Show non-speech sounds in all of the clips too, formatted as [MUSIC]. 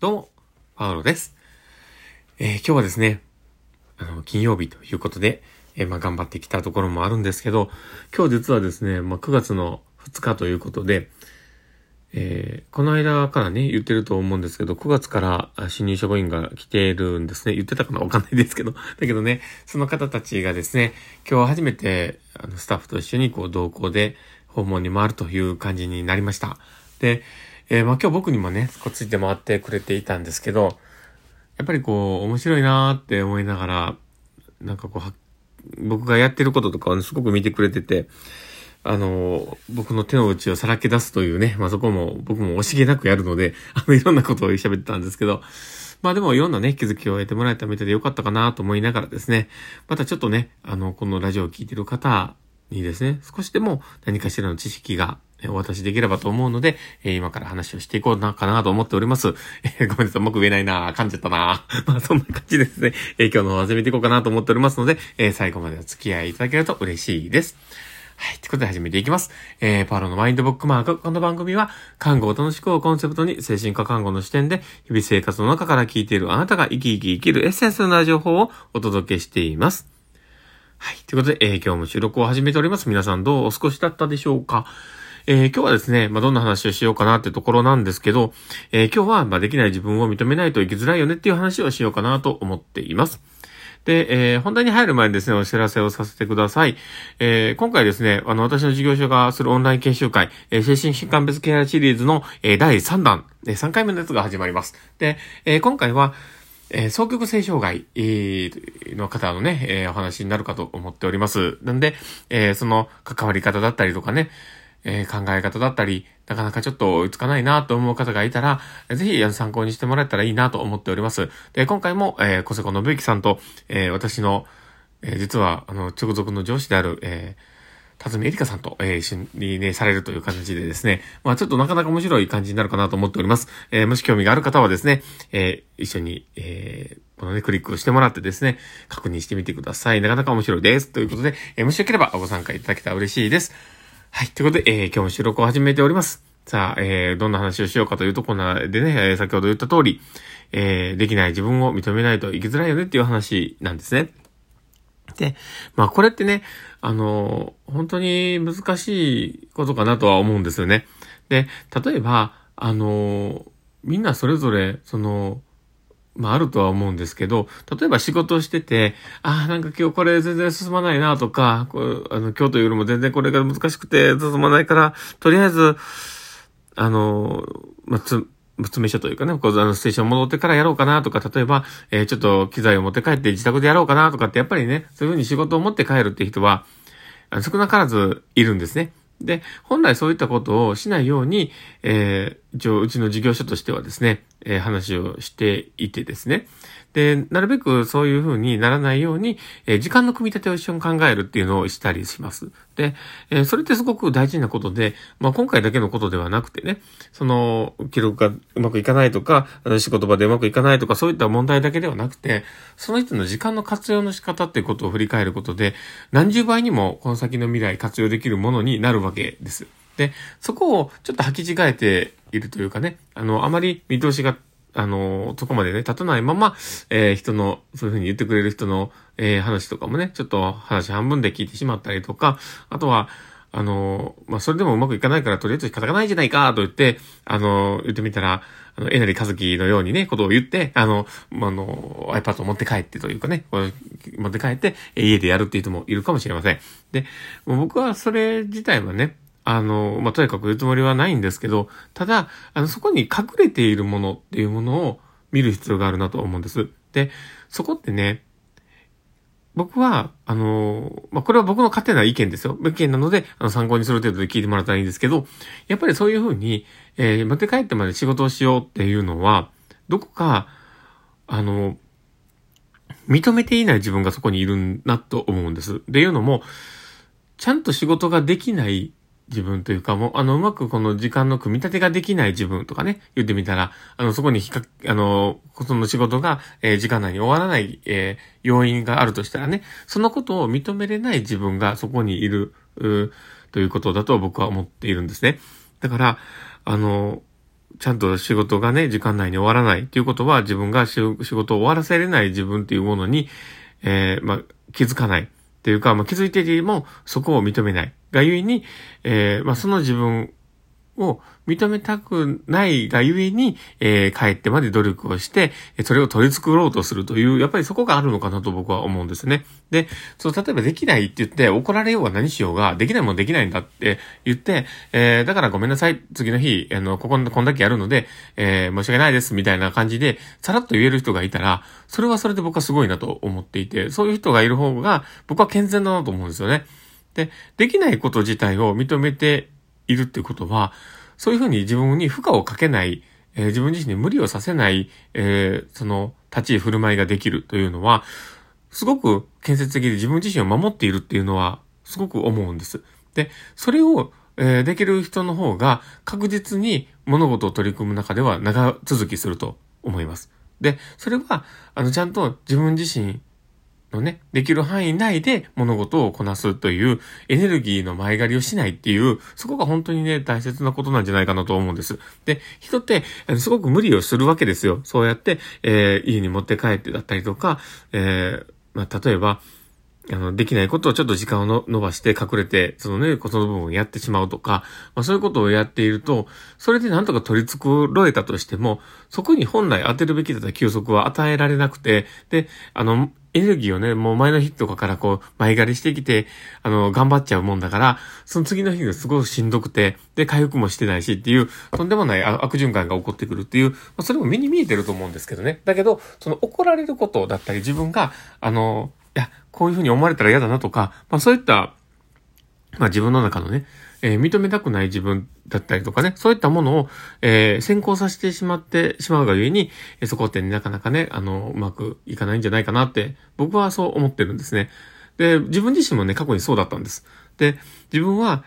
どうも、パウロです。えー今日はですね、あの、金曜日ということで、えーまあ、頑張ってきたところもあるんですけど、今日実はですね、まあ、9月の2日ということで、えーこの間からね、言ってると思うんですけど、9月から新入職員が来ているんですね。言ってたかなわかんないですけど。[LAUGHS] だけどね、その方たちがですね、今日初めて、あの、スタッフと一緒にこう、同行で訪問に回るという感じになりました。で、えーまあ、今日僕にもね、こうついて回ってくれていたんですけど、やっぱりこう、面白いなーって思いながら、なんかこう、僕がやってることとかをね、すごく見てくれてて、あの、僕の手の内をさらけ出すというね、まあ、そこも僕も惜しげなくやるので、[LAUGHS] あの、いろんなことを喋ってたんですけど、まあでもいろんなね、気づきを得てもらえたみたいでよかったかなと思いながらですね、またちょっとね、あの、このラジオを聴いてる方にですね、少しでも何かしらの知識がお渡しできればと思うので、えー今から話をしていこうな、かなと思っております。えーごめんなさい、僕言えないな噛んじゃったな [LAUGHS] まあそんな感じですね、えー今日の始めていこうかなと思っておりますので、え最後までお付き合いいただけると嬉しいです。はい。ということで始めていきます。えー、パロのマインドブックマーク。この番組は、看護を楽しくをコンセプトに、精神科看護の視点で、日々生活の中から聞いているあなたが生き生き生きるエッセンスな情報をお届けしています。はい。ということで、えー今日も収録を始めております。皆さんどうお過ごしだったでしょうか？えー今日はですね、まあ、どんな話をしようかなってところなんですけど、えー今日は、ま、できない自分を認めないと生きづらいよねっていう話をしようかなと思っています。で、えー本題に入る前にですね、お知らせをさせてください。えー今回ですね、あの、私の事業所がするオンライン研修会、えー精神疾患別ケアシリーズの、えー第3弾、えー3回目のやつが始まります。で、えー今回は、えー双極性障害の方のね、えーお話になるかと思っております。なんで、えーその関わり方だったりとかね、えー考え方だったり、なかなかちょっと追いつかないなと思う方がいたら、ぜひ参考にしてもらえたらいいなと思っております。で、今回も、えー、小瀬子信之さんと、えー私の、えー実は、あの、直属の上司である、えー辰巳エリカさんと、えー一緒にね、されるという形でですね、まあちょっとなかなか面白い感じになるかなと思っております。えーもし興味がある方はですね、えー一緒に、えーこのね、クリックをしてもらってですね、確認してみてください。なかなか面白いです。ということで、えーもしよければご参加いただけたら嬉しいです。はい。ということで、えー今日も収録を始めております。さあ、えーどんな話をしようかというところでね、え先ほど言った通り、えーできない自分を認めないと生きづらいよねっていう話なんですね。で、まあこれってね、あの、本当に難しいことかなとは思うんですよね。で、例えば、あの、みんなそれぞれ、その、まああるとは思うんですけど、例えば仕事をしてて、ああ、なんか今日これ全然進まないなとか、あの今日というよりも全然これが難しくて進まないから、とりあえず、あの、まあ、つ、詰め所というかね、こう、あの、ステーション戻ってからやろうかなとか、例えば、えーちょっと機材を持って帰って自宅でやろうかなとかって、やっぱりね、そういうふうに仕事を持って帰るっていう人は、少なからずいるんですね。で、本来そういったことをしないように、えー一応、うちの事業所としてはですね、えー話をしていてですね。で、なるべくそういう風にならないように、えー時間の組み立てを一緒に考えるっていうのをしたりします。で、えーそれってすごく大事なことで、まあ今回だけのことではなくてね、その、記録がうまくいかないとか、仕事場でうまくいかないとか、そういった問題だけではなくて、その人の時間の活用の仕方っていうことを振り返ることで、何十倍にもこの先の未来活用できるものになるわけです。で、そこをちょっと履き違えているというかね、あの、あまり見通しが、あの、そこまでね、立たないまま、えー人の、そういうふうに言ってくれる人の、えー話とかもね、ちょっと話半分で聞いてしまったりとか、あとは、あの、まあ、それでもうまくいかないから、とりあえず仕方がないじゃないか、と言って、あの、言ってみたら、あの、えなりかずきのようにね、ことを言って、あの、まああの、iPad を持って帰ってというかね、持って帰って、家でやるっていう人もいるかもしれません。で、もう僕はそれ自体はね、あの、まあ、とにかく言うつもりはないんですけど、ただ、あの、そこに隠れているものっていうものを見る必要があるなと思うんです。で、そこってね、僕は、あの、まあ、これは僕の勝手な意見ですよ。意見なので、あの、参考にする程度で聞いてもらったらいいんですけど、やっぱりそういうふうに、えー、持って帰ってまで仕事をしようっていうのは、どこか、あの、認めていない自分がそこにいるなと思うんです。っていうのも、ちゃんと仕事ができない自分というか、もう、あの、うまくこの時間の組み立てができない自分とかね、言ってみたら、あの、そこに比較、あの、その仕事が、えー時間内に終わらない、えー要因があるとしたらね、そのことを認めれない自分がそこにいる、ということだと僕は思っているんですね。だから、あの、ちゃんと仕事がね、時間内に終わらないっていうことは、自分が仕事を終わらせれない自分っていうものに、えー、まあ、気づかない。っていうか、まあ、気づいていても、そこを認めない。がゆえに、えー、まあ、その自分を認めたくないがゆえに、えー、帰ってまで努力をして、それを取り繕ろうとするという、やっぱりそこがあるのかなと僕は思うんですね。で、そう、例えばできないって言って、怒られようが何しようが、できないもんできないんだって言って、えー、だからごめんなさい、次の日、あの、ここ、こんだけやるので、えー、申し訳ないです、みたいな感じで、さらっと言える人がいたら、それはそれで僕はすごいなと思っていて、そういう人がいる方が、僕は健全だなと思うんですよね。で、できないこと自体を認めているってことは、そういうふうに自分に負荷をかけない、えー、自分自身に無理をさせない、えー、その立ち居振る舞いができるというのは、すごく建設的で自分自身を守っているっていうのは、すごく思うんです。で、それを、えー、できる人の方が確実に物事を取り組む中では長続きすると思います。で、それは、あの、ちゃんと自分自身のね、できる範囲内で物事をこなすというエネルギーの前借りをしないっていう、そこが本当にね、大切なことなんじゃないかなと思うんです。で、人って、すごく無理をするわけですよ。そうやって、えー、家に持って帰ってだったりとか、えー、まあ、例えば、あの、できないことをちょっと時間を伸ばして隠れて、そのね、ことの部分をやってしまうとか、まあそういうことをやっていると、それでなんとか取り繕えたとしても、そこに本来当てるべきだった休息は与えられなくて、で、あの、エネルギーをね、もう前の日とかからこう、前借りしてきて、あの、頑張っちゃうもんだから、その次の日がすごくしんどくて、で、回復もしてないしっていう、とんでもない悪循環が起こってくるっていう、まあ、それも目に見えてると思うんですけどね。だけど、その怒られることだったり、自分が、あの、こういうふうに思われたら嫌だなとか、まあそういった、まあ自分の中のね、えー、認めたくない自分だったりとかね、そういったものを、えー、先行させてしまってしまうがゆえに、えー、そこって、なかなかね、あの、うまくいかないんじゃないかなって、僕はそう思ってるんですね。で、自分自身もね、過去にそうだったんです。で、自分は、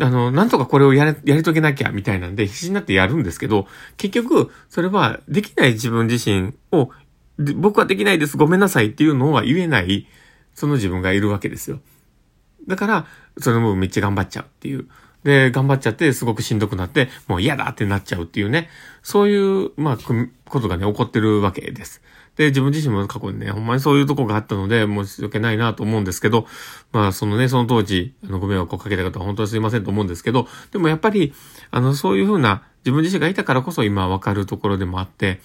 あの、なんとかこれをやり、やり遂げなきゃ、みたいなんで、必死になってやるんですけど、結局、それは、できない自分自身を、僕はできないです、ごめんなさいっていうのは言えない、その自分がいるわけですよ。だから、その分めっちゃ頑張っちゃうっていう。で、頑張っちゃって、すごくしんどくなって、もう嫌だってなっちゃうっていうね。そういう、まあ、ことがね、起こってるわけです。で、自分自身も過去にね、ほんまにそういうとこがあったので、申し訳ないなと思うんですけど、まあ、そのね、その当時、あの、ご迷惑をかけた方は本当にすいませんと思うんですけど、でもやっぱり、あの、そういうふうな自分自身がいたからこそ今わかるところでもあって、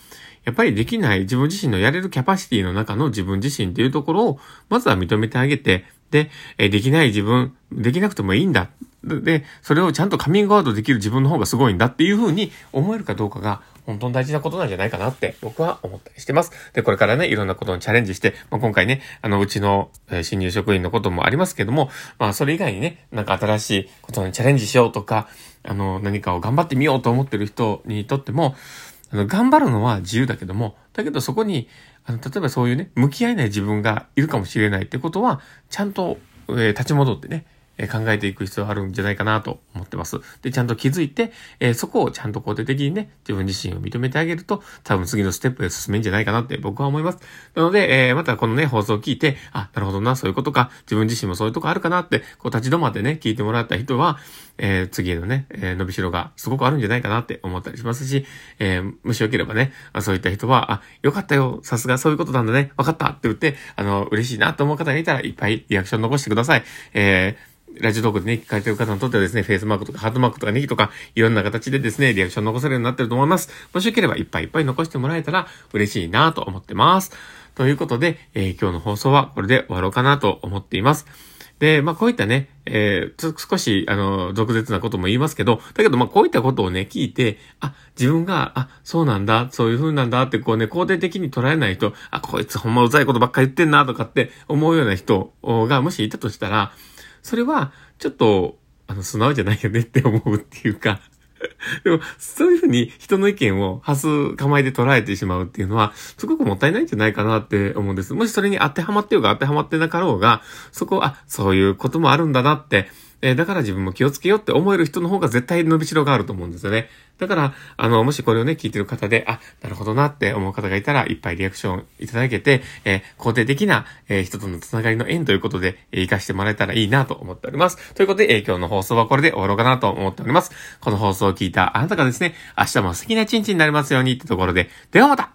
やっぱりできない自分自身のやれるキャパシティの中の自分自身っていうところを、まずは認めてあげて、で、えできない自分、できなくてもいいんだ。で、それをちゃんとカミングアウトできる自分の方がすごいんだっていうふうに思えるかどうかが、本当に大事なことなんじゃないかなって僕は思ったりしてます。で、これからね、いろんなことにチャレンジして、まあ、今回ね、あの、うちの、え、新入職員のこともありますけども、まあ、それ以外にね、なんか新しいことにチャレンジしようとか、あの、何かを頑張ってみようと思ってる人にとっても、あの、頑張るのは自由だけども、だけどそこに、あの、例えばそういうね、向き合えない自分がいるかもしれないってことは、ちゃんと、えー、立ち戻ってね、え考えていく必要あるんじゃないかなと思ってます。で、ちゃんと気づいて、え、そこをちゃんと肯定的にね、自分自身を認めてあげると、多分次のステップへ進めんじゃないかなって僕は思います。なので、え、またこのね、放送を聞いて、あ、なるほどな、そういうことか、自分自身もそういうとこあるかなって、こう立ち止まってね、聞いてもらった人は、え、次へのね、え、伸びしろがすごくあるんじゃないかなって思ったりしますし、え、もしよければね、そういった人は、あ、よかったよ、さすがそういうことなんだね、わかったって言って、あの、嬉しいなと思う方がいたら、いっぱいリアクション残してください。えーラジオトークでね、聞かれてる方にとってはですね、フェイスマークとかハートマークとかネギとか、いろんな形でですね、リアクション残せるようになってると思います。もしよければいっぱいいっぱい残してもらえたら嬉しいなと思ってます。ということで、えー、今日の放送はこれで終わろうかなと思っています。で、まあ、こういったね、えー、少し、あの、俗舌なことも言いますけど、だけど、まあ、こういったことをね、聞いて、あ、自分が、あ、そうなんだ、そういう風なんだって、こうね、肯定的に捉えない人、あ、こいつほんまうざいことばっかり言ってんな、とかって思うような人が、もしいたとしたら、それは、ちょっと、あの、素直じゃないよねって思うっていうか [LAUGHS] でも、そういうふうに人の意見を発す構えで捉えてしまうっていうのは、すごくもったいないんじゃないかなって思うんです。もしそれに当てはまってようが当てはまってなかろうが、そこ、あ、そういうこともあるんだなって、え、だから自分も気をつけようって思える人の方が絶対伸びしろがあると思うんですよね。だから、あの、もしこれをね、聞いてる方で、あ、なるほどなって思う方がいたら、いっぱいリアクションいただけて、えー、肯定的な、えー、人とのつながりの縁ということで、えー、活かしてもらえたらいいなと思っております。ということで、えー、今日の放送はこれで終わろうかなと思っております。この放送を聞いたあなたがですね、明日も素敵な一日になりますようにってところで、ではまた